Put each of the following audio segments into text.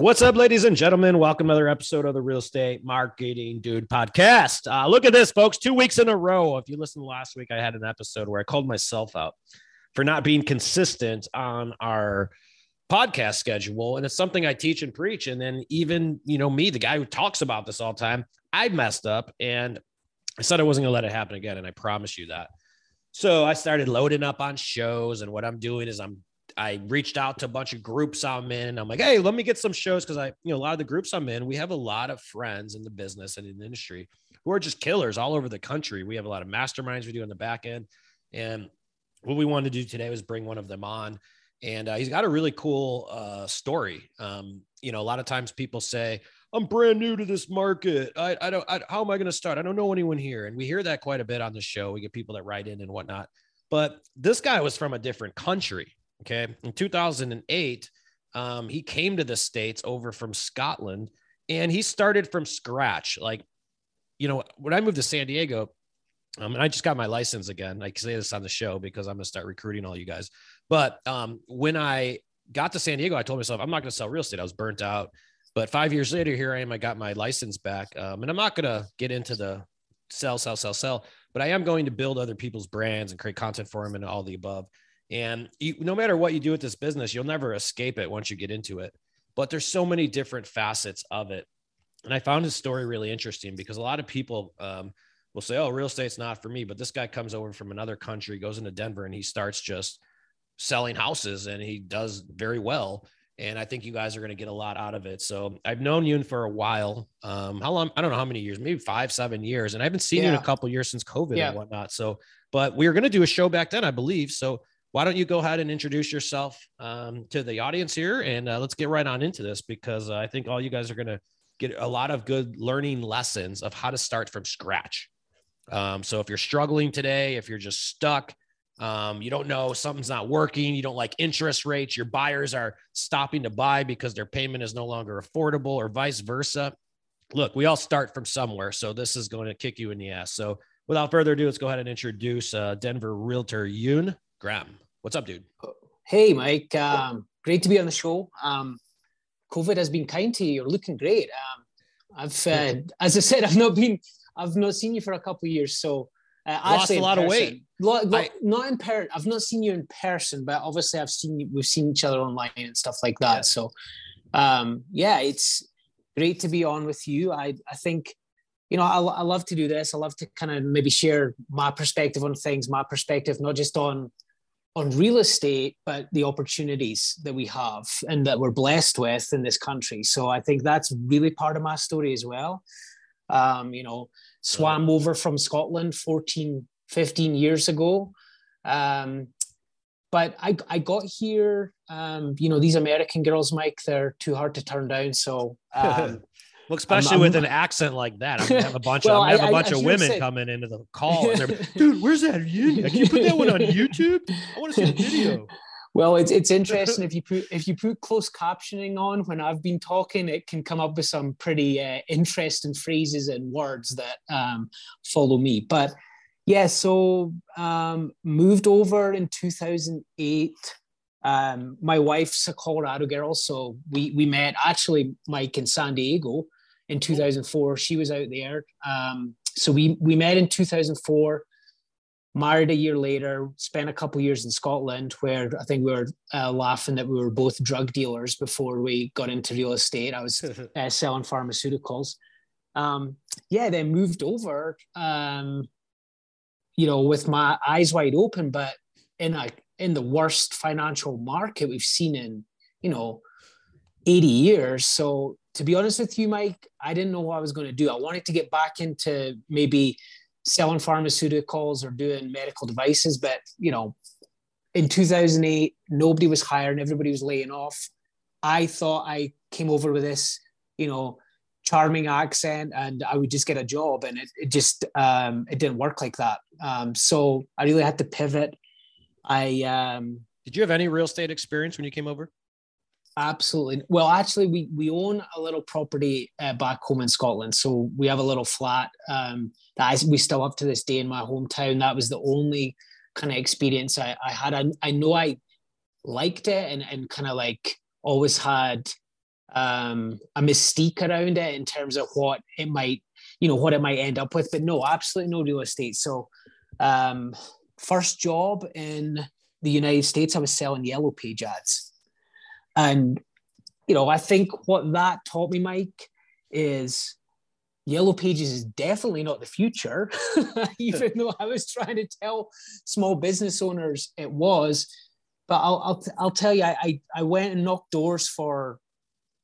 What's up, ladies and gentlemen? Welcome to another episode of the Real Estate Marketing Dude podcast. Uh, look at this, folks. Two weeks in a row. If you listened last week, I had an episode where I called myself out for not being consistent on our podcast schedule. And it's something I teach and preach. And then even, you know, me, the guy who talks about this all the time, I messed up and I said I wasn't going to let it happen again. And I promise you that. So I started loading up on shows. And what I'm doing is I'm I reached out to a bunch of groups I'm in. I'm like, hey, let me get some shows because I, you know, a lot of the groups I'm in, we have a lot of friends in the business and in the industry who are just killers all over the country. We have a lot of masterminds we do on the back end. And what we wanted to do today was bring one of them on. And uh, he's got a really cool uh, story. Um, you know, a lot of times people say, I'm brand new to this market. I, I don't, I, how am I going to start? I don't know anyone here. And we hear that quite a bit on the show. We get people that write in and whatnot. But this guy was from a different country Okay. In 2008, um, he came to the States over from Scotland and he started from scratch. Like, you know, when I moved to San Diego, um, and I just got my license again. I say this on the show because I'm going to start recruiting all you guys. But um, when I got to San Diego, I told myself, I'm not going to sell real estate. I was burnt out. But five years later, here I am. I got my license back. Um, and I'm not going to get into the sell, sell, sell, sell, but I am going to build other people's brands and create content for them and all the above. And you, no matter what you do with this business, you'll never escape it once you get into it. But there's so many different facets of it. And I found his story really interesting because a lot of people um, will say, oh, real estate's not for me. But this guy comes over from another country, goes into Denver, and he starts just selling houses and he does very well. And I think you guys are going to get a lot out of it. So I've known you for a while. Um, how long? I don't know how many years, maybe five, seven years. And I haven't seen yeah. you in a couple years since COVID yeah. and whatnot. So, but we were going to do a show back then, I believe. So why don't you go ahead and introduce yourself um, to the audience here and uh, let's get right on into this because uh, I think all you guys are going to get a lot of good learning lessons of how to start from scratch. Um, so if you're struggling today, if you're just stuck, um, you don't know something's not working, you don't like interest rates, your buyers are stopping to buy because their payment is no longer affordable or vice versa. Look, we all start from somewhere. So this is going to kick you in the ass. So without further ado, let's go ahead and introduce uh, Denver realtor Ewan Graham. What's up, dude? Hey, Mike. Um, great to be on the show. Um, COVID has been kind to you. You're looking great. Um, I've, uh, as I said, I've not been, I've not seen you for a couple of years. So uh, lost a lot person. of weight. Lo- lo- I, not in person. I've not seen you in person, but obviously I've seen you. We've seen each other online and stuff like that. Yeah. So, um, yeah, it's great to be on with you. I, I think you know, I, I love to do this. I love to kind of maybe share my perspective on things, my perspective, not just on on real estate, but the opportunities that we have and that we're blessed with in this country. So I think that's really part of my story as well. Um, you know, swam over from Scotland 14, 15 years ago. Um, but I, I got here, um, you know, these American girls, Mike, they're too hard to turn down. So um, Well, especially I'm, with I'm, an accent like that, I'm gonna have a bunch well, of I'm gonna have a bunch I, I of women say, coming into the call. Dude, where's that? Can you put that one on YouTube? I want to see the video. Well, it's it's interesting if you put if you put closed captioning on when I've been talking, it can come up with some pretty uh, interesting phrases and words that um, follow me. But yeah, so um, moved over in 2008. Um, my wife's a Colorado girl, so we we met actually Mike in San Diego in 2004. She was out there. Um, so we we met in 2004. Married a year later. Spent a couple years in Scotland, where I think we were uh, laughing that we were both drug dealers before we got into real estate. I was uh, selling pharmaceuticals. Um, yeah, then moved over. Um, you know, with my eyes wide open, but in a in the worst financial market we've seen in you know 80 years. So to be honest with you, Mike, I didn't know what I was going to do. I wanted to get back into maybe selling pharmaceuticals or doing medical devices, but you know, in 2008, nobody was hiring, everybody was laying off. I thought I came over with this, you know, charming accent and I would just get a job and it, it just um, it didn't work like that. Um, so I really had to pivot. I um, did you have any real estate experience when you came over? Absolutely. Well, actually, we we own a little property uh, back home in Scotland, so we have a little flat um, that I, we still have to this day in my hometown. That was the only kind of experience I, I had. I, I know I liked it and and kind of like always had um, a mystique around it in terms of what it might, you know, what it might end up with. But no, absolutely no real estate. So, um, first job in the United States, I was selling yellow page ads. And, you know, I think what that taught me, Mike, is yellow pages is definitely not the future, even though I was trying to tell small business owners it was. But I'll, I'll, I'll tell you, I, I went and knocked doors for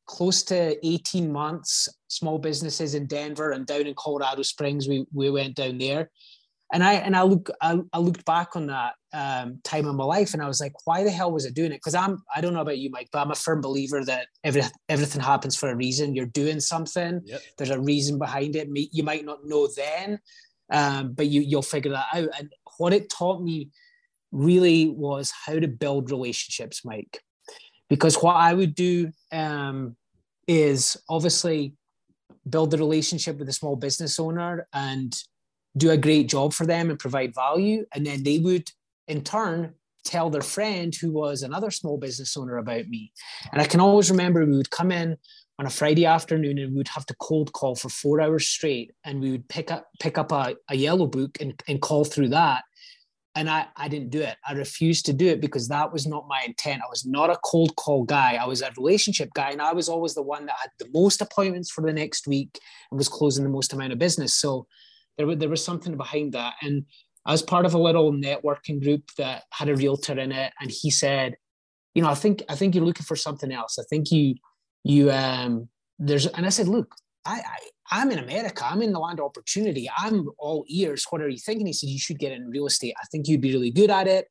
close to 18 months, small businesses in Denver and down in Colorado Springs. We, we went down there and I and I look I, I looked back on that um, time in my life and I was like, why the hell was I doing it? Because I'm I don't know about you, Mike, but I'm a firm believer that every, everything happens for a reason. You're doing something. Yep. There's a reason behind it. You might not know then, um, but you you'll figure that out. And what it taught me really was how to build relationships, Mike. Because what I would do um, is obviously build the relationship with a small business owner and do a great job for them and provide value. And then they would, in turn, tell their friend who was another small business owner about me. And I can always remember we would come in on a Friday afternoon and we would have to cold call for four hours straight. And we would pick up pick up a, a yellow book and, and call through that. And I, I didn't do it. I refused to do it because that was not my intent. I was not a cold call guy. I was a relationship guy. And I was always the one that had the most appointments for the next week and was closing the most amount of business. So there, there was something behind that. And I was part of a little networking group that had a realtor in it, and he said, "You know, I think I think you're looking for something else. I think you you um there's." And I said, "Look, I, I I'm in America. I'm in the land of opportunity. I'm all ears. What are you thinking?" He said, "You should get in real estate. I think you'd be really good at it.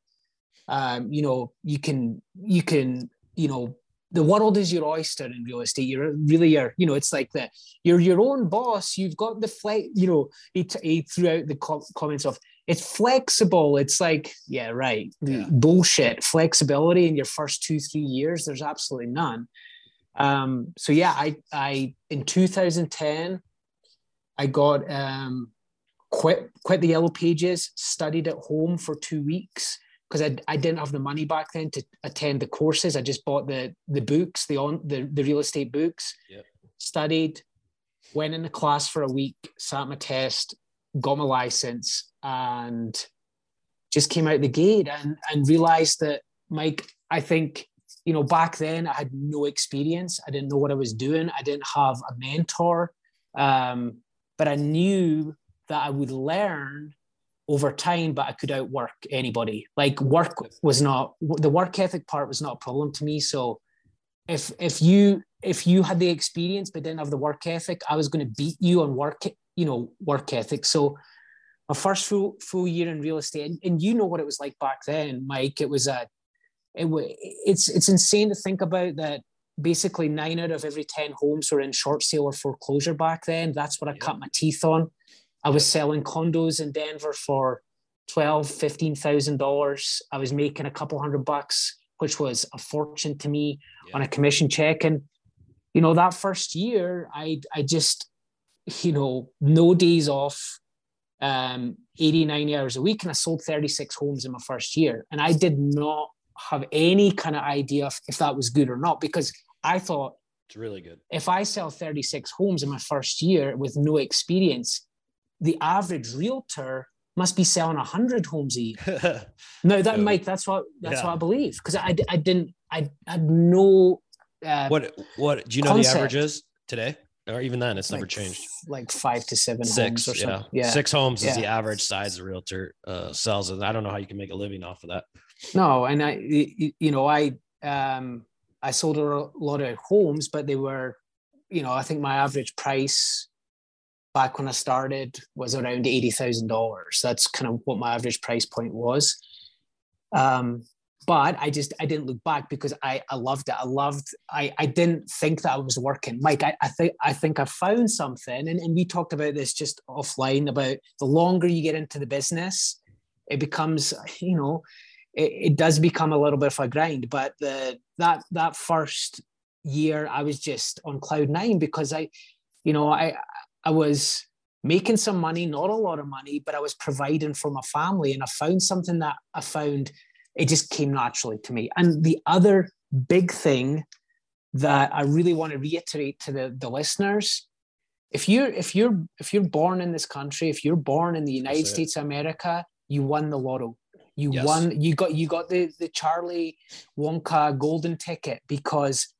Um, you know, you can you can you know the world is your oyster in real estate. You're really your, you know, it's like that. You're your own boss. You've got the flex, you know, he, t- he threw out the co- comments of it's flexible. It's like, yeah, right. Yeah. Bullshit. Flexibility in your first two, three years, there's absolutely none. Um, so yeah, I, I, in 2010, I got, um, quit, quit the yellow pages, studied at home for two weeks because I, I didn't have the money back then to attend the courses. I just bought the the books, the on the, the real estate books, yep. studied, went in the class for a week, sat my test, got my license, and just came out the gate and and realized that Mike, I think you know back then I had no experience. I didn't know what I was doing. I didn't have a mentor, um, but I knew that I would learn over time, but I could outwork anybody. Like work was not the work ethic part was not a problem to me. So if if you if you had the experience but didn't have the work ethic, I was going to beat you on work, you know, work ethic. So my first full full year in real estate, and, and you know what it was like back then, Mike. It was a it, it's it's insane to think about that basically nine out of every 10 homes were in short sale or foreclosure back then. That's what I yeah. cut my teeth on. I was selling condos in Denver for twelve, fifteen thousand dollars. I was making a couple hundred bucks, which was a fortune to me yeah. on a commission check. And you know, that first year, I I just, you know, no days off, um, 80, 90 hours a week, and I sold 36 homes in my first year. And I did not have any kind of idea if, if that was good or not because I thought it's really good. If I sell 36 homes in my first year with no experience, the average realtor must be selling 100 homes a year. no, that, Mike, that's what, that's yeah. what I believe. Cause I, I didn't, I had no, uh, what, what, do you know concept. the averages today? Or even then, it's like, never changed. Like five to seven six, yeah. yeah. Six homes is the average size a realtor uh, sells. And I don't know how you can make a living off of that. No. And I, you know, I, um, I sold a lot of homes, but they were, you know, I think my average price back when I started was around $80,000. That's kind of what my average price point was. Um, but I just I didn't look back because I I loved it. I loved I I didn't think that I was working. Mike, I, I think I think I found something, and, and we talked about this just offline about the longer you get into the business, it becomes you know it, it does become a little bit of a grind. But the that that first year I was just on cloud nine because I, you know, I I was making some money, not a lot of money, but I was providing for my family, and I found something that I found it just came naturally to me. And the other big thing that I really want to reiterate to the, the listeners, if you're if you're if you're born in this country, if you're born in the United States of America, you won the lotto. You yes. won, you got you got the the Charlie Wonka golden ticket because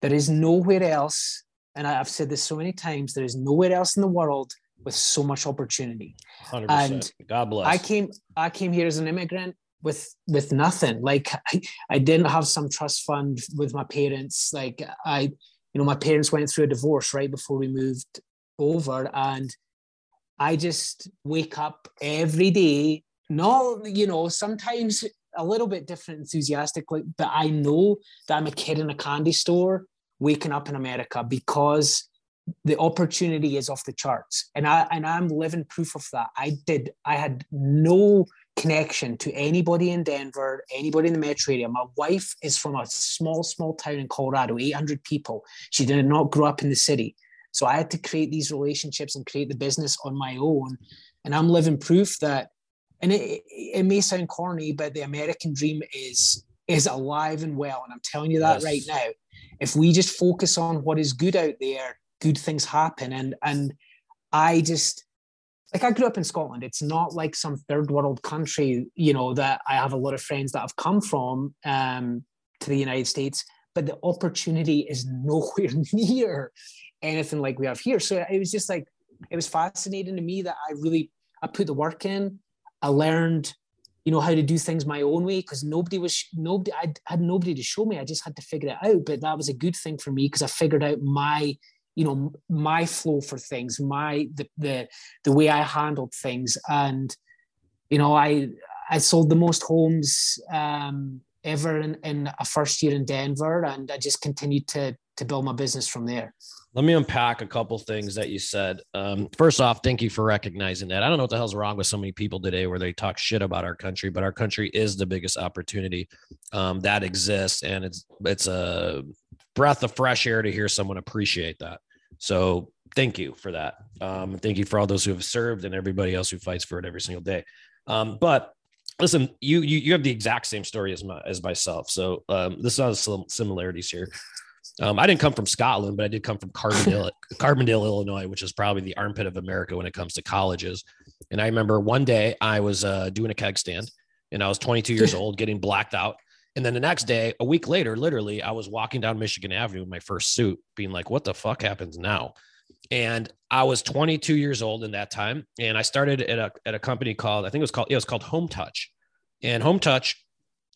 there is nowhere else, and I've said this so many times, there is nowhere else in the world with so much opportunity. 100%. And God bless. I came I came here as an immigrant with with nothing like I, I didn't have some trust fund with my parents like i you know my parents went through a divorce right before we moved over and i just wake up every day not you know sometimes a little bit different enthusiastically but i know that i'm a kid in a candy store waking up in america because the opportunity is off the charts and i and i'm living proof of that i did i had no connection to anybody in Denver, anybody in the metro area. My wife is from a small, small town in Colorado, 800 people. She did not grow up in the city. So I had to create these relationships and create the business on my own. And I'm living proof that, and it, it may sound corny, but the American dream is is alive and well. And I'm telling you that yes. right now. If we just focus on what is good out there, good things happen. And and I just like I grew up in Scotland. It's not like some third world country, you know, that I have a lot of friends that have come from um, to the United States, but the opportunity is nowhere near anything like we have here. So it was just like it was fascinating to me that I really I put the work in. I learned, you know, how to do things my own way because nobody was nobody I had nobody to show me. I just had to figure it out. But that was a good thing for me because I figured out my you know my flow for things my the the, the way i handled things and you know i i sold the most homes um, ever in, in a first year in denver and i just continued to to build my business from there let me unpack a couple things that you said. Um, first off, thank you for recognizing that. I don't know what the hell's wrong with so many people today where they talk shit about our country, but our country is the biggest opportunity um, that exists, and it's it's a breath of fresh air to hear someone appreciate that. So thank you for that. Um, thank you for all those who have served and everybody else who fights for it every single day. Um, but listen, you, you you have the exact same story as my as myself. So um, this is some similarities here. Um, I didn't come from Scotland, but I did come from Carbondale, Carbondale, Illinois, which is probably the armpit of America when it comes to colleges. And I remember one day I was uh, doing a keg stand, and I was 22 years old, getting blacked out. And then the next day, a week later, literally, I was walking down Michigan Avenue in my first suit, being like, what the fuck happens now? And I was 22 years old in that time. And I started at a, at a company called, I think it was called, it was called Home Touch. And Home Touch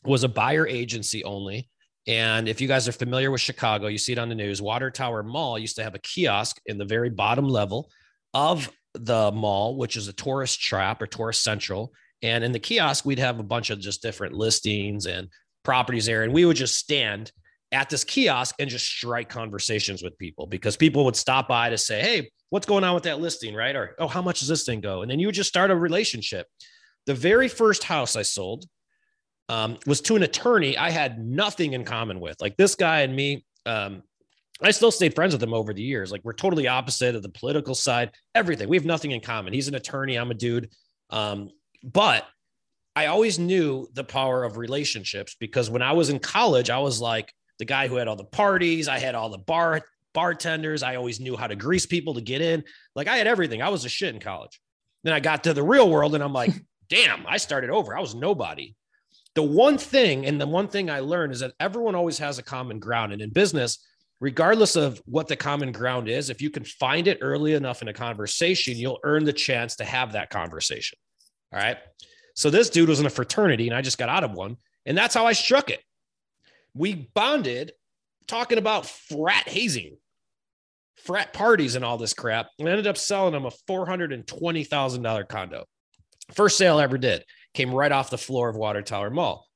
was a buyer agency only. And if you guys are familiar with Chicago, you see it on the news. Water Tower Mall used to have a kiosk in the very bottom level of the mall, which is a tourist trap or tourist central. And in the kiosk, we'd have a bunch of just different listings and properties there. And we would just stand at this kiosk and just strike conversations with people because people would stop by to say, Hey, what's going on with that listing? Right. Or, Oh, how much does this thing go? And then you would just start a relationship. The very first house I sold um, was to an attorney I had nothing in common with. Like this guy and me, um, I still stayed friends with him over the years. Like we're totally opposite of the political side, everything. We have nothing in common. He's an attorney. I'm a dude. Um, but I always knew the power of relationships because when I was in college, I was like the guy who had all the parties. I had all the bar bartenders. I always knew how to grease people to get in. Like I had everything. I was a shit in college. Then I got to the real world and I'm like, damn, I started over. I was nobody. The one thing, and the one thing I learned is that everyone always has a common ground. And in business, regardless of what the common ground is, if you can find it early enough in a conversation, you'll earn the chance to have that conversation. All right. So this dude was in a fraternity and I just got out of one. And that's how I struck it. We bonded talking about frat hazing, frat parties, and all this crap. And ended up selling him a $420,000 condo. First sale I ever did came right off the floor of Water Tower Mall.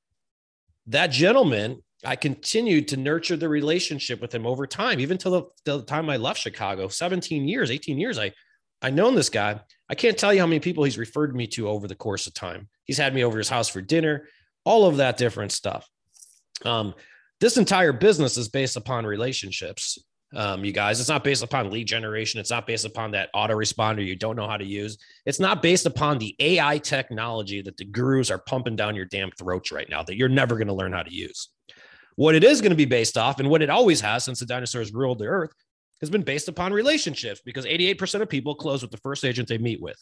that gentleman, I continued to nurture the relationship with him over time, even till the, the time I left Chicago, 17 years, 18 years. I I known this guy. I can't tell you how many people he's referred me to over the course of time. He's had me over his house for dinner, all of that different stuff. Um, this entire business is based upon relationships. Um, you guys, it's not based upon lead generation. It's not based upon that autoresponder you don't know how to use. It's not based upon the AI technology that the gurus are pumping down your damn throats right now that you're never going to learn how to use. What it is going to be based off, and what it always has since the dinosaurs ruled the earth, has been based upon relationships because 88% of people close with the first agent they meet with.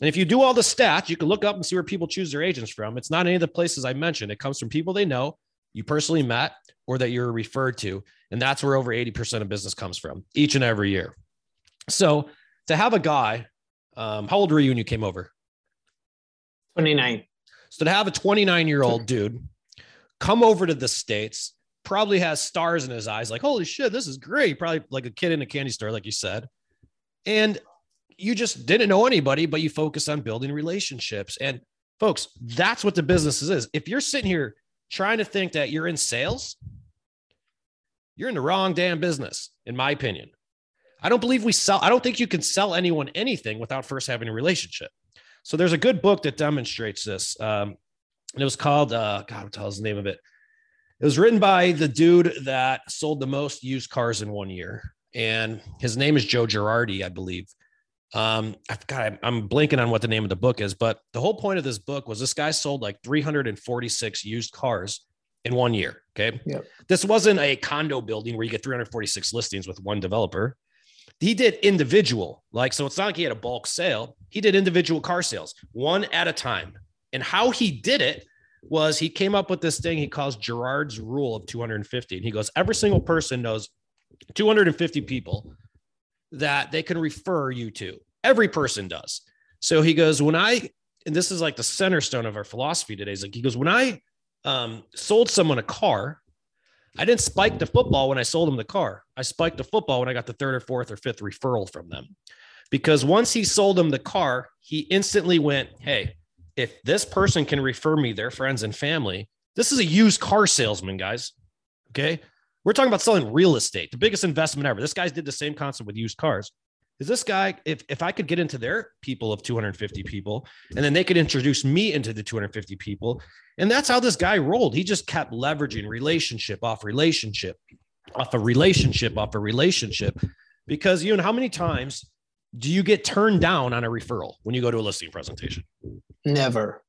And if you do all the stats, you can look up and see where people choose their agents from. It's not any of the places I mentioned. It comes from people they know, you personally met, or that you're referred to. And that's where over 80% of business comes from each and every year. So to have a guy, um, how old were you when you came over? 29. So to have a 29 year old dude come over to the States, probably has stars in his eyes, like, holy shit, this is great. Probably like a kid in a candy store, like you said. And you just didn't know anybody, but you focus on building relationships. And folks, that's what the business is. If you're sitting here trying to think that you're in sales, you're in the wrong damn business, in my opinion. I don't believe we sell, I don't think you can sell anyone anything without first having a relationship. So there's a good book that demonstrates this. Um, and it was called, uh, God, what the hell's the name of it? It was written by the dude that sold the most used cars in one year. And his name is Joe Girardi, I believe. Um, I forgot, I'm blanking on what the name of the book is, but the whole point of this book was this guy sold like 346 used cars in one year. Okay. Yep. This wasn't a condo building where you get 346 listings with one developer. He did individual, like, so it's not like he had a bulk sale. He did individual car sales, one at a time. And how he did it was he came up with this thing he calls Girard's rule of 250. And he goes, every single person knows 250 people that they can refer you to. Every person does. So he goes, when I, and this is like the center stone of our philosophy today, is like, he goes, when I um, sold someone a car, I didn't spike the football when I sold them the car. I spiked the football when I got the third or fourth or fifth referral from them. Because once he sold them the car, he instantly went, Hey, if this person can refer me their friends and family, this is a used car salesman, guys. Okay. We're talking about selling real estate, the biggest investment ever. This guy's did the same concept with used cars. Is this guy, if, if I could get into their people of 250 people, and then they could introduce me into the 250 people, and that's how this guy rolled. He just kept leveraging relationship off relationship, off a relationship, off a relationship. Because you know, how many times do you get turned down on a referral when you go to a listing presentation? Never.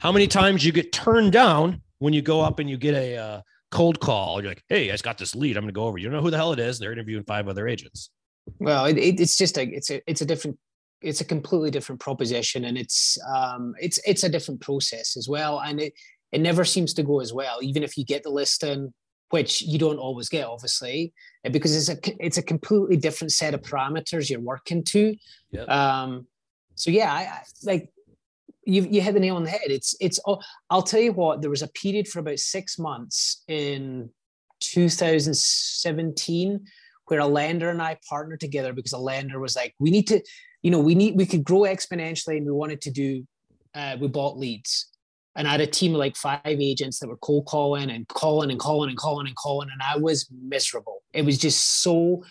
How many times you get turned down when you go up and you get a uh, cold call? You're like, hey, I just got this lead. I'm going to go over. You don't know who the hell it is. They're interviewing five other agents. Well, it, it, it's just a it's a it's a different it's a completely different proposition, and it's um it's it's a different process as well, and it it never seems to go as well, even if you get the listing which you don't always get, obviously, eh, because it's a it's a completely different set of parameters you're working to. Yep. Um, so yeah, I, I, like you you hit the nail on the head. It's it's. I'll tell you what. There was a period for about six months in 2017 where a lender and I partnered together because a lender was like, we need to, you know, we need we could grow exponentially, and we wanted to do. Uh, we bought leads and I had a team of like five agents that were cold calling and calling and calling and calling and calling, and I was miserable. It was just so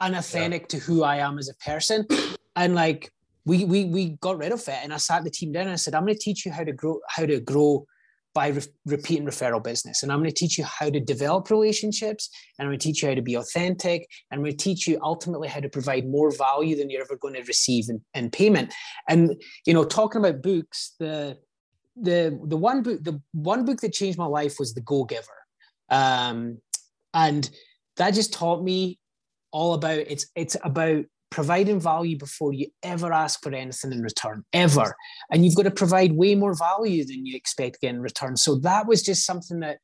unauthentic yeah. to who I am as a person, and like we we we got rid of it. And I sat the team down and I said, I'm going to teach you how to grow how to grow by re- referral business. And I'm going to teach you how to develop relationships. And I'm going to teach you how to be authentic. And I'm going to teach you ultimately how to provide more value than you're ever going to receive in, in payment. And, you know, talking about books, the, the the one book the one book that changed my life was The Go Giver, um, and that just taught me all about it's it's about providing value before you ever ask for anything in return ever. And you've got to provide way more value than you expect to get in return. So that was just something that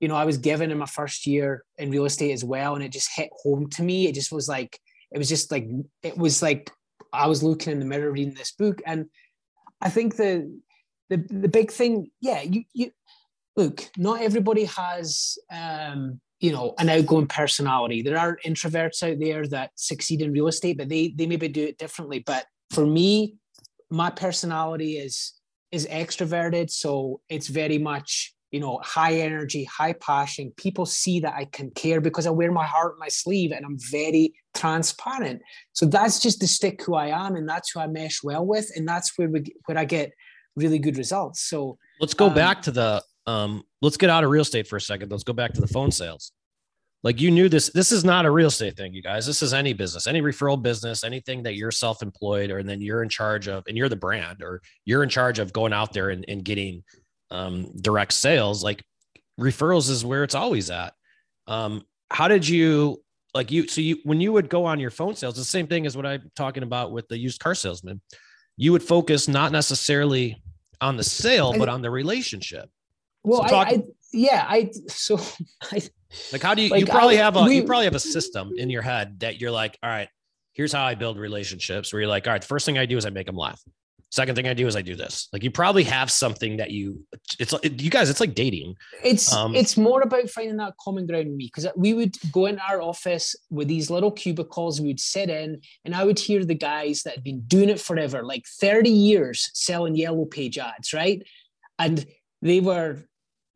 you know i was given in my first year in real estate as well and it just hit home to me. It just was like it was just like it was like i was looking in the mirror reading this book. And i think the the the big thing, yeah, you you look, not everybody has um, you know an outgoing personality. There are introverts out there that succeed in real estate, but they they maybe do it differently. But for me, my personality is is extroverted, so it's very much you know, high energy, high passion. People see that I can care because I wear my heart on my sleeve and I'm very transparent. So that's just the stick who I am, and that's who I mesh well with, and that's where we where I get really good results. So let's go um, back to the um, let's get out of real estate for a second. Let's go back to the phone sales. Like you knew this. This is not a real estate thing, you guys. This is any business, any referral business, anything that you're self-employed or and then you're in charge of, and you're the brand, or you're in charge of going out there and, and getting um, direct sales. Like referrals is where it's always at. Um, how did you like you? So you when you would go on your phone sales, the same thing as what I'm talking about with the used car salesman. You would focus not necessarily on the sale, but on the relationship. Well, so talk- I, I, yeah, I so I like, how do you? Like, you probably I, have a we, you probably have a system in your head that you're like, all right, here's how I build relationships. Where you're like, all right, the first thing I do is I make them laugh. Second thing I do is I do this. Like you probably have something that you. It's you guys. It's like dating. It's um, it's more about finding that common ground with me because we would go in our office with these little cubicles. We would sit in, and I would hear the guys that had been doing it forever, like thirty years, selling yellow page ads, right? And they were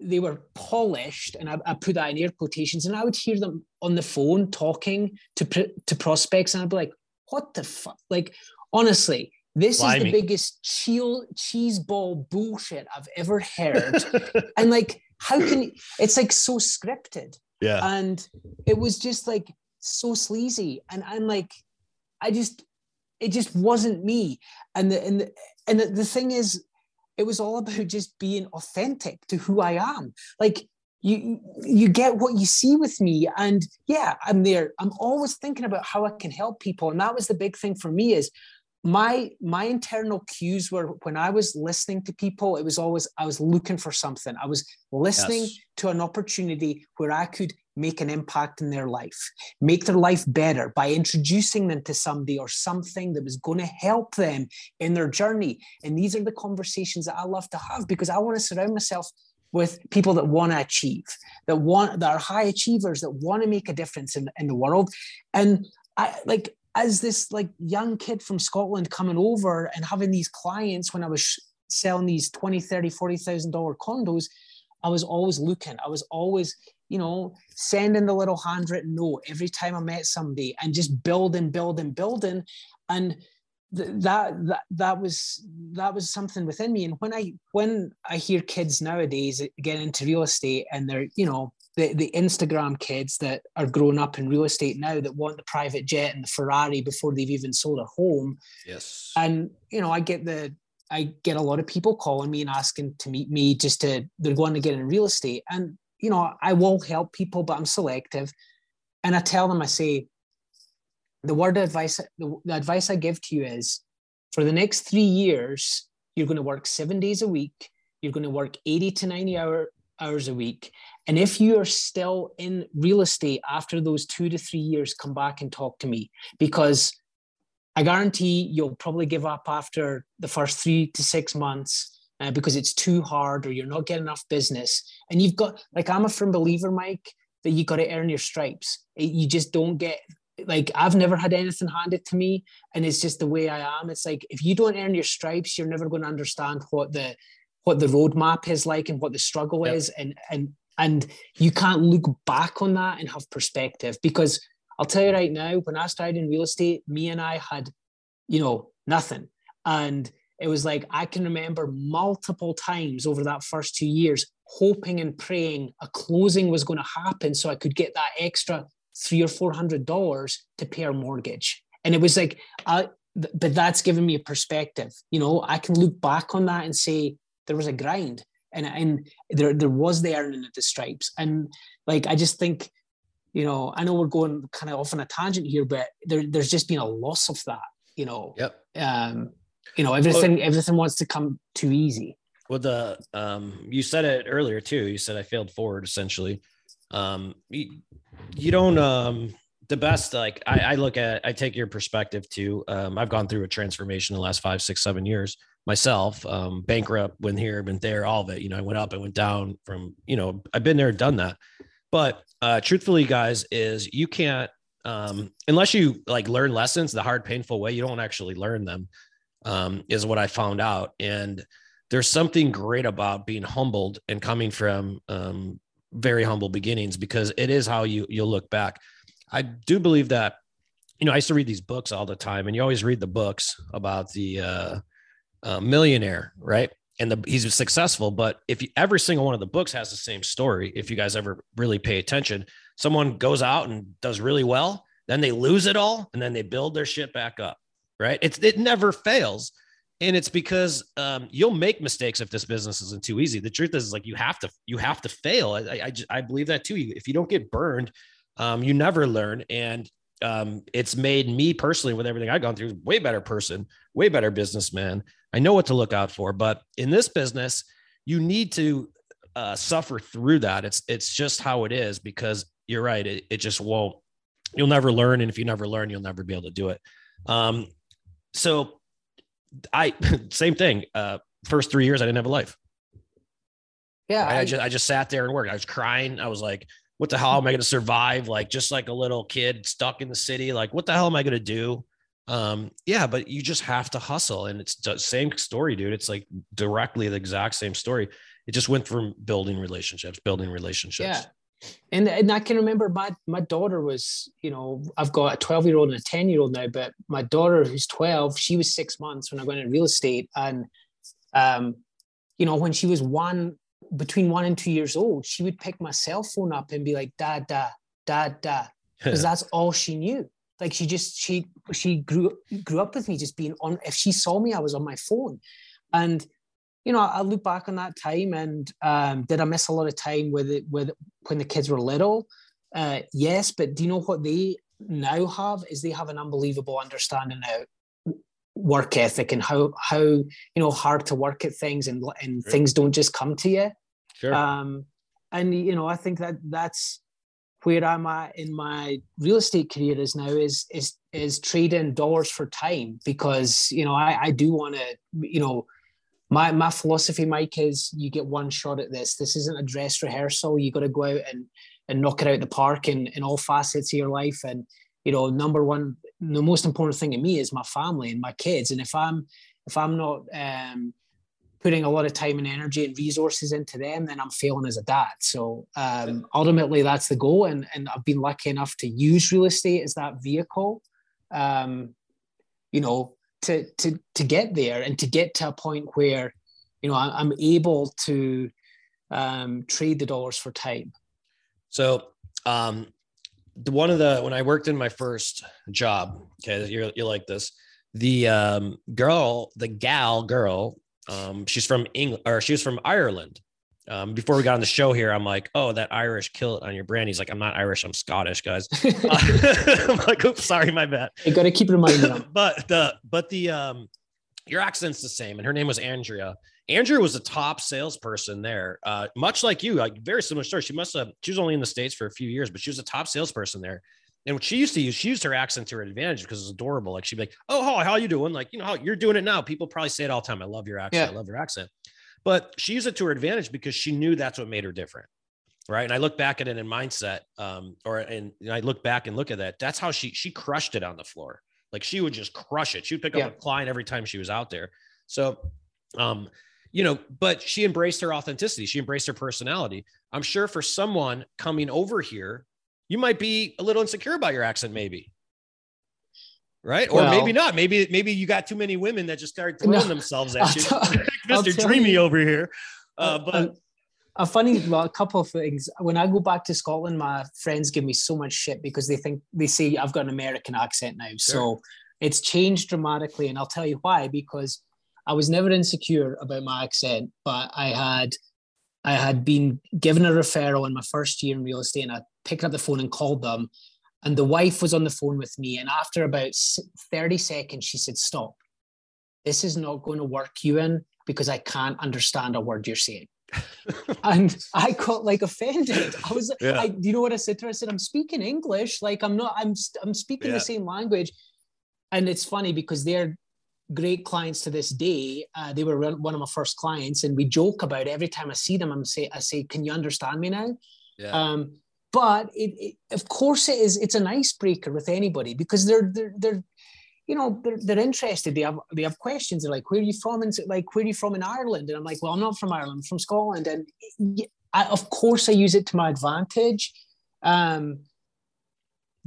they were polished, and I, I, put that in air quotations, and I would hear them on the phone talking to to prospects, and I'd be like, "What the fuck?" Like, honestly, this Blimey. is the biggest cheese cheese ball bullshit I've ever heard, and like, how can it's like so scripted? Yeah, and it was just like so sleazy, and I'm like, I just, it just wasn't me, and the and the, and the, the thing is it was all about just being authentic to who I am. Like you you get what you see with me. And yeah i'm there. I'm always thinking about how i can help people. And that was the big thing for me is my my internal cues were when i was listening to people it was always i was looking for something. I was listening yes. to an opportunity where i could make an impact in their life make their life better by introducing them to somebody or something that was going to help them in their journey. And these are the conversations that i love to have because i want to surround myself with people that want to achieve that want that are high achievers that want to make a difference in, in the world. And i like as this like young kid from Scotland coming over and having these clients when I was selling these 20, 30, 40,000 dollar condos, I was always looking. I was always, you know, sending the little handwritten note every time I met somebody and just building, building, building. And th- that that that was that was something within me. And when I when I hear kids nowadays get into real estate and they're, you know, the, the Instagram kids that are growing up in real estate now that want the private jet and the Ferrari before they've even sold a home. Yes. And you know, I get the I get a lot of people calling me and asking to meet me just to they're going to get in real estate. And you know, I will help people, but I'm selective. And I tell them, I say, the word advice, the, the advice I give to you is for the next three years, you're going to work seven days a week. You're going to work 80 to 90 hour, hours a week. And if you are still in real estate after those two to three years, come back and talk to me because I guarantee you'll probably give up after the first three to six months uh, because it's too hard or you're not getting enough business. And you've got, like, I'm a firm believer, Mike, that you got to earn your stripes. You just don't get, like, I've never had anything handed to me. And it's just the way I am. It's like, if you don't earn your stripes, you're never going to understand what the, what the roadmap is like and what the struggle yep. is and and and you can't look back on that and have perspective because I'll tell you right now, when I started in real estate, me and I had, you know, nothing. And it was like I can remember multiple times over that first two years hoping and praying a closing was going to happen so I could get that extra three or four hundred dollars to pay our mortgage. And it was like, uh, I, but that's given me a perspective. You know, I can look back on that and say there was a grind. And and there there was the earning of the stripes. And like i just think you know i know we're going kind of off on a tangent here but there, there's just been a loss of that you know. Yep. Um you know everything well, everything wants to come too easy. Well the um you said it earlier too. You said i failed forward essentially. Um you, you don't um the best like I, I look at i take your perspective too. Um i've gone through a transformation in the last five six seven years myself, um, bankrupt, went here, been there, all of it. You know, I went up, I went down from, you know, I've been there, done that. But uh, truthfully, guys, is you can't, um, unless you like learn lessons the hard, painful way, you don't actually learn them, um, is what I found out. And there's something great about being humbled and coming from um, very humble beginnings because it is how you you'll look back. I do believe that, you know, I used to read these books all the time, and you always read the books about the uh, uh, millionaire, right? And the, he's successful, but if you, every single one of the books has the same story, if you guys ever really pay attention, someone goes out and does really well, then they lose it all, and then they build their shit back up, right? It's it never fails and it's because um, you'll make mistakes if this business isn't too easy. The truth is, like you have to you have to fail. I I, I believe that too. If you don't get burned, um, you never learn. And um, it's made me personally, with everything I've gone through, way better person, way better businessman. I know what to look out for. But in this business, you need to uh, suffer through that. It's it's just how it is because you're right. It, it just won't. You'll never learn, and if you never learn, you'll never be able to do it. Um, so I same thing. Uh, first three years, I didn't have a life. Yeah, I, I, just I just sat there and worked. I was crying. I was like, "What the hell am I going to survive?" Like just like a little kid stuck in the city. Like, what the hell am I going to do? Um, yeah, but you just have to hustle, and it's the same story, dude. It's like directly the exact same story. It just went from building relationships, building relationships. Yeah, and and I can remember my my daughter was you know I've got a twelve year old and a ten year old now, but my daughter who's twelve, she was six months when I went into real estate, and um, you know when she was one between one and two years old, she would pick my cell phone up and be like dad dad dad dad because that's all she knew. Like she just she she grew grew up with me just being on. If she saw me, I was on my phone, and you know, I look back on that time and um, did I miss a lot of time with it with when the kids were little? Uh, yes, but do you know what they now have is they have an unbelievable understanding now work ethic and how how you know hard to work at things and and sure. things don't just come to you. Sure. Um, and you know, I think that that's where I'm at in my real estate career is now is is is trading dollars for time because you know I I do want to you know my my philosophy, Mike, is you get one shot at this. This isn't a dress rehearsal. You got to go out and and knock it out the park in in all facets of your life. And you know, number one, the most important thing to me is my family and my kids. And if I'm if I'm not um, putting a lot of time and energy and resources into them, then I'm failing as a dad. So um, ultimately, that's the goal. And and I've been lucky enough to use real estate as that vehicle. Um, you know, to to to get there and to get to a point where you know I, am able to um, trade the dollars for time. So um, the one of the when I worked in my first job, okay, you're you like this. The um, girl, the gal girl, um, she's from England or she was from Ireland, um, before we got on the show here, I'm like, oh, that Irish kill it on your brand. He's like, I'm not Irish, I'm Scottish, guys. I'm like, oops, sorry, my bad. You got to keep reminding them. but the but the um, your accent's the same, and her name was Andrea. Andrea was a top salesperson there, uh, much like you, like very similar story. She must have she was only in the states for a few years, but she was a top salesperson there. And what she used to use, she used her accent to her advantage because it was adorable. Like she'd be like, "Oh, how how you doing? Like you know how you're doing it now." People probably say it all the time. I love your accent. Yeah. I love your accent. But she used it to her advantage because she knew that's what made her different. Right. And I look back at it in mindset, um, or and I look back and look at that. That's how she she crushed it on the floor. Like she would just crush it. She would pick yeah. up a client every time she was out there. So um, you know, but she embraced her authenticity. She embraced her personality. I'm sure for someone coming over here, you might be a little insecure about your accent, maybe right? Or well, maybe not. Maybe maybe you got too many women that just started throwing no, themselves at you, Mister Dreamy you, over here. Uh, but a funny well, a couple of things. When I go back to Scotland, my friends give me so much shit because they think they say I've got an American accent now. Sure. So it's changed dramatically, and I'll tell you why. Because I was never insecure about my accent, but I had I had been given a referral in my first year in real estate, and I picked up the phone and called them and the wife was on the phone with me. And after about 30 seconds, she said, Stop. This is not going to work, Ewan, because I can't understand a word you're saying. and I got like offended. I was, yeah. I, you know what I said to her? I said, I'm speaking English. Like I'm not, I'm, I'm speaking yeah. the same language. And it's funny because they're great clients to this day. Uh, they were one of my first clients, and we joke about it. every time I see them. I'm say, I say, can you understand me now? Yeah. Um, but it, it, of course it is it's an icebreaker with anybody because they're they're they're you know, they're, they're interested. They have they have questions. They're like, "Where are you from?" And like, "Where are you from in Ireland?" And I'm like, "Well, I'm not from Ireland. I'm from Scotland." And I, of course, I use it to my advantage. Um,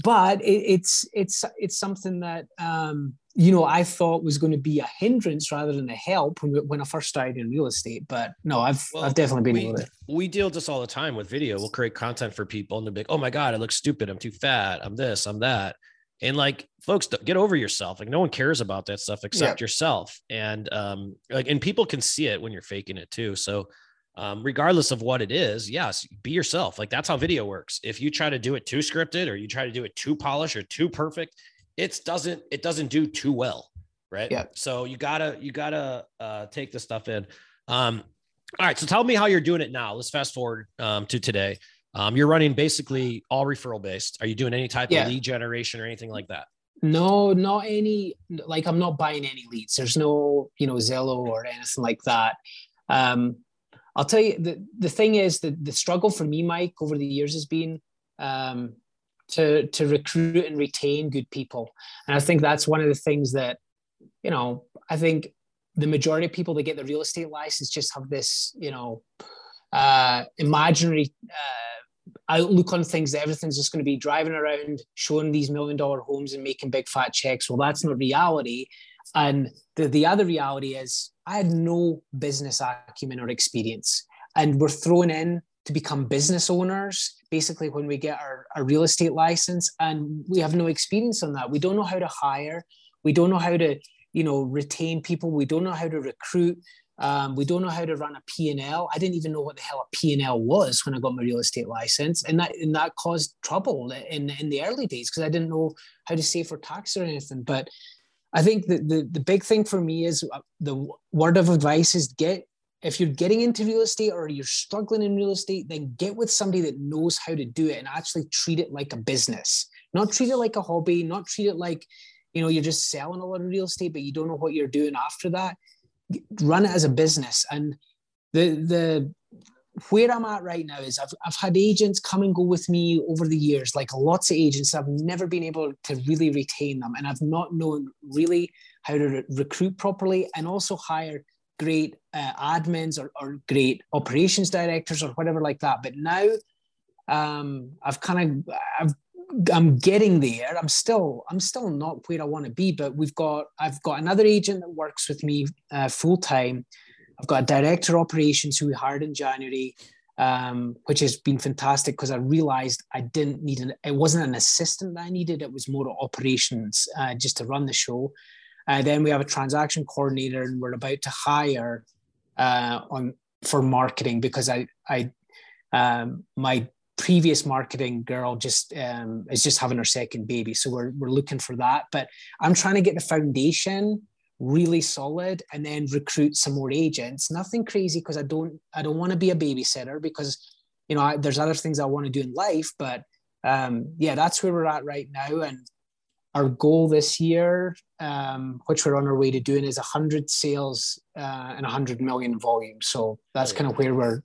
but it, it's it's it's something that um, you know I thought was going to be a hindrance rather than a help when, when I first started in real estate. But no, I've well, I've definitely been we, able to. We deal with this all the time with video. We'll create content for people and they'll be like, "Oh my god, I look stupid. I'm too fat. I'm this. I'm that." And like, folks, get over yourself. Like, no one cares about that stuff except yeah. yourself. And um, like, and people can see it when you're faking it too. So um, regardless of what it is, yes, be yourself. Like that's how video works. If you try to do it too scripted or you try to do it too polished or too perfect, it doesn't it doesn't do too well, right? Yeah. So you gotta you gotta uh, take the stuff in. Um, all right. So tell me how you're doing it now. Let's fast forward um, to today. Um, you're running basically all referral based. Are you doing any type yeah. of lead generation or anything like that? No, not any. Like I'm not buying any leads. There's no, you know, Zillow or anything like that. Um, I'll tell you the, the thing is that the struggle for me, Mike, over the years has been um, to to recruit and retain good people, and I think that's one of the things that you know I think the majority of people that get the real estate license just have this you know uh, imaginary uh, outlook on things that everything's just going to be driving around showing these million dollar homes and making big fat checks. Well, that's not reality. And the, the other reality is I had no business acumen or experience. And we're thrown in to become business owners basically when we get our, our real estate license and we have no experience on that. We don't know how to hire. We don't know how to, you know, retain people. We don't know how to recruit. Um, we don't know how to run a P&L. I didn't even know what the hell a P&L was when I got my real estate license. And that, and that caused trouble in, in the early days because I didn't know how to save for tax or anything. But I think the, the, the big thing for me is uh, the word of advice is get, if you're getting into real estate or you're struggling in real estate, then get with somebody that knows how to do it and actually treat it like a business, not treat it like a hobby, not treat it like, you know, you're just selling a lot of real estate, but you don't know what you're doing after that. Run it as a business. And the, the, where I'm at right now is I've, I've had agents come and go with me over the years, like lots of agents. I've never been able to really retain them. And I've not known really how to re- recruit properly and also hire great uh, admins or, or great operations directors or whatever like that. But now um, I've kind of, I've, I'm getting there. I'm still, I'm still not where I want to be, but we've got, I've got another agent that works with me uh, full time I've got a director operations who we hired in January, um, which has been fantastic because I realized I didn't need an, it wasn't an assistant that I needed, it was more operations uh, just to run the show. Uh, then we have a transaction coordinator and we're about to hire uh, on for marketing because I, I, um, my previous marketing girl just um, is just having her second baby. So we're, we're looking for that, but I'm trying to get the foundation really solid and then recruit some more agents nothing crazy because i don't i don't want to be a babysitter because you know I, there's other things i want to do in life but um yeah that's where we're at right now and our goal this year um which we're on our way to doing is 100 sales uh, and 100 million volume so that's kind of where we're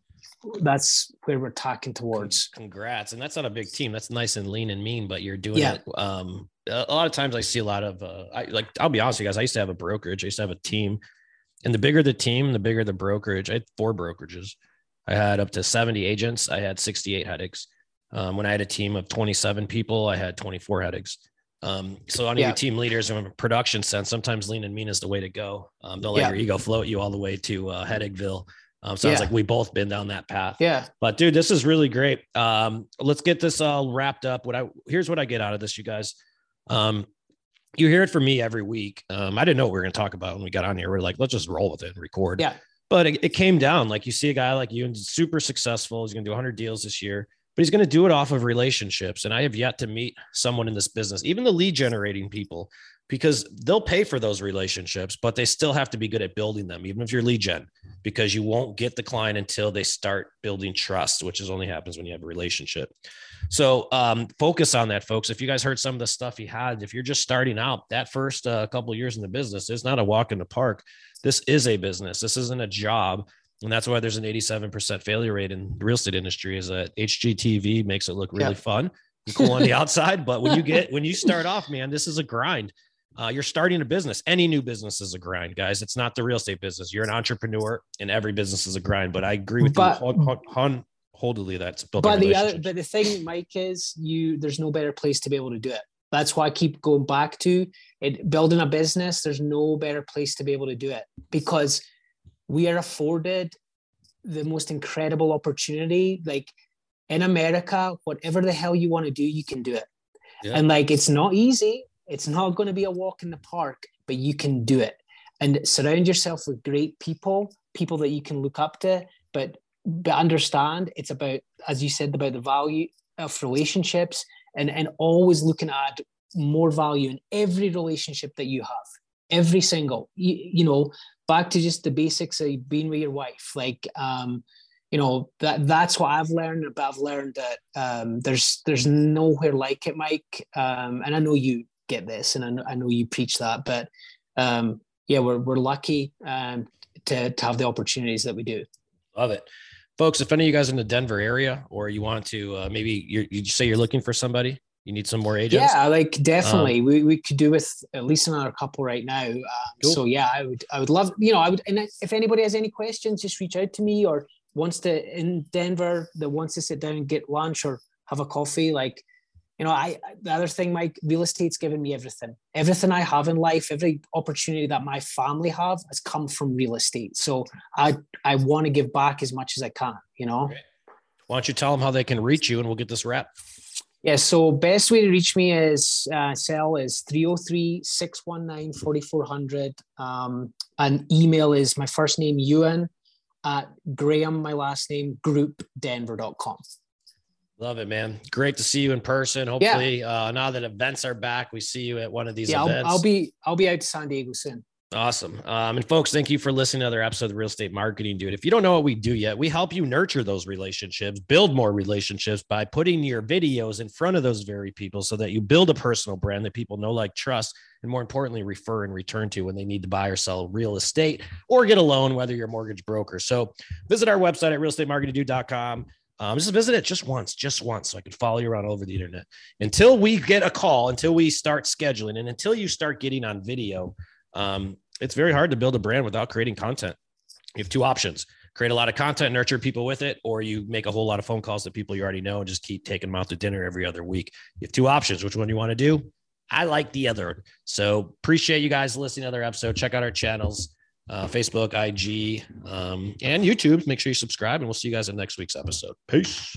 that's where we're talking towards. Congrats. And that's not a big team. That's nice and lean and mean, but you're doing yeah. it. Um, a lot of times I see a lot of, uh, I like, I'll be honest with you guys. I used to have a brokerage. I used to have a team and the bigger the team, the bigger the brokerage. I had four brokerages. I had up to 70 agents. I had 68 headaches. Um, when I had a team of 27 people, I had 24 headaches. Um, so on yeah. team leaders from a production sense, sometimes lean and mean is the way to go. Um, don't let yeah. your ego float you all the way to uh, Headacheville um, sounds yeah. like we both been down that path. Yeah. But dude, this is really great. Um, let's get this all wrapped up. What I here's what I get out of this, you guys. Um, you hear it from me every week. Um, I didn't know what we were going to talk about when we got on here. We're like, let's just roll with it and record. Yeah. But it, it came down like you see a guy like you and super successful. He's going to do 100 deals this year, but he's going to do it off of relationships. And I have yet to meet someone in this business, even the lead generating people because they'll pay for those relationships, but they still have to be good at building them, even if you're lead gen, because you won't get the client until they start building trust, which is only happens when you have a relationship. So um, focus on that, folks. If you guys heard some of the stuff he had, if you're just starting out, that first uh, couple years in the business is not a walk in the park. This is a business. This isn't a job. And that's why there's an 87% failure rate in the real estate industry is that HGTV makes it look really yeah. fun cool on the outside. But when you get, when you start off, man, this is a grind uh, you're starting a business. Any new business is a grind, guys. It's not the real estate business. You're an entrepreneur, and every business is a grind. But I agree with but, you wholeheartedly. That's built. But the other, but the thing, Mike, is you. There's no better place to be able to do it. That's why I keep going back to it. Building a business, there's no better place to be able to do it because we are afforded the most incredible opportunity. Like in America, whatever the hell you want to do, you can do it. Yeah. And like it's not easy. It's not going to be a walk in the park, but you can do it. And surround yourself with great people, people that you can look up to, but but understand it's about, as you said, about the value of relationships and and always looking at more value in every relationship that you have every single you, you know back to just the basics of being with your wife like um you know that that's what I've learned. But I've learned that um, there's there's nowhere like it, Mike. Um, and I know you get this, and I know, I know you preach that. But um, yeah, we're we're lucky um, to to have the opportunities that we do. Love it, folks. If any of you guys in the Denver area, or you want to uh, maybe you say you're looking for somebody, you need some more agents. Yeah, like definitely. Um, we, we could do with at least another couple right now. Um, cool. So yeah, I would I would love you know I would and if anybody has any questions, just reach out to me or wants to in Denver that wants to sit down and get lunch or have a coffee, like you know, I the other thing, Mike, real estate's given me everything. Everything I have in life, every opportunity that my family have has come from real estate. So I I want to give back as much as I can, you know. Great. Why don't you tell them how they can reach you and we'll get this wrapped. Yeah, so best way to reach me is uh, cell is 303-619-4400. Um, and email is my first name, Ewan, at Graham, my last name, groupdenver.com. Love it, man. Great to see you in person. Hopefully, yeah. uh, now that events are back, we see you at one of these yeah, events. I'll, I'll be I'll be out to San Diego soon. Awesome. Um, and folks, thank you for listening to another episode of the Real Estate Marketing Dude. If you don't know what we do yet, we help you nurture those relationships, build more relationships by putting your videos in front of those very people so that you build a personal brand that people know, like, trust, and more importantly, refer and return to when they need to buy or sell real estate or get a loan, whether you're a mortgage broker. So visit our website at realestatemarketingdude.com. Um, just visit it just once, just once, so I can follow you around over the internet until we get a call, until we start scheduling, and until you start getting on video um, it's very hard to build a brand without creating content. You have two options create a lot of content, nurture people with it, or you make a whole lot of phone calls to people you already know and just keep taking them out to dinner every other week. You have two options. Which one you want to do? I like the other. So appreciate you guys listening to other episode. Check out our channels, uh, Facebook, IG, um, and YouTube. Make sure you subscribe, and we'll see you guys in next week's episode. Peace.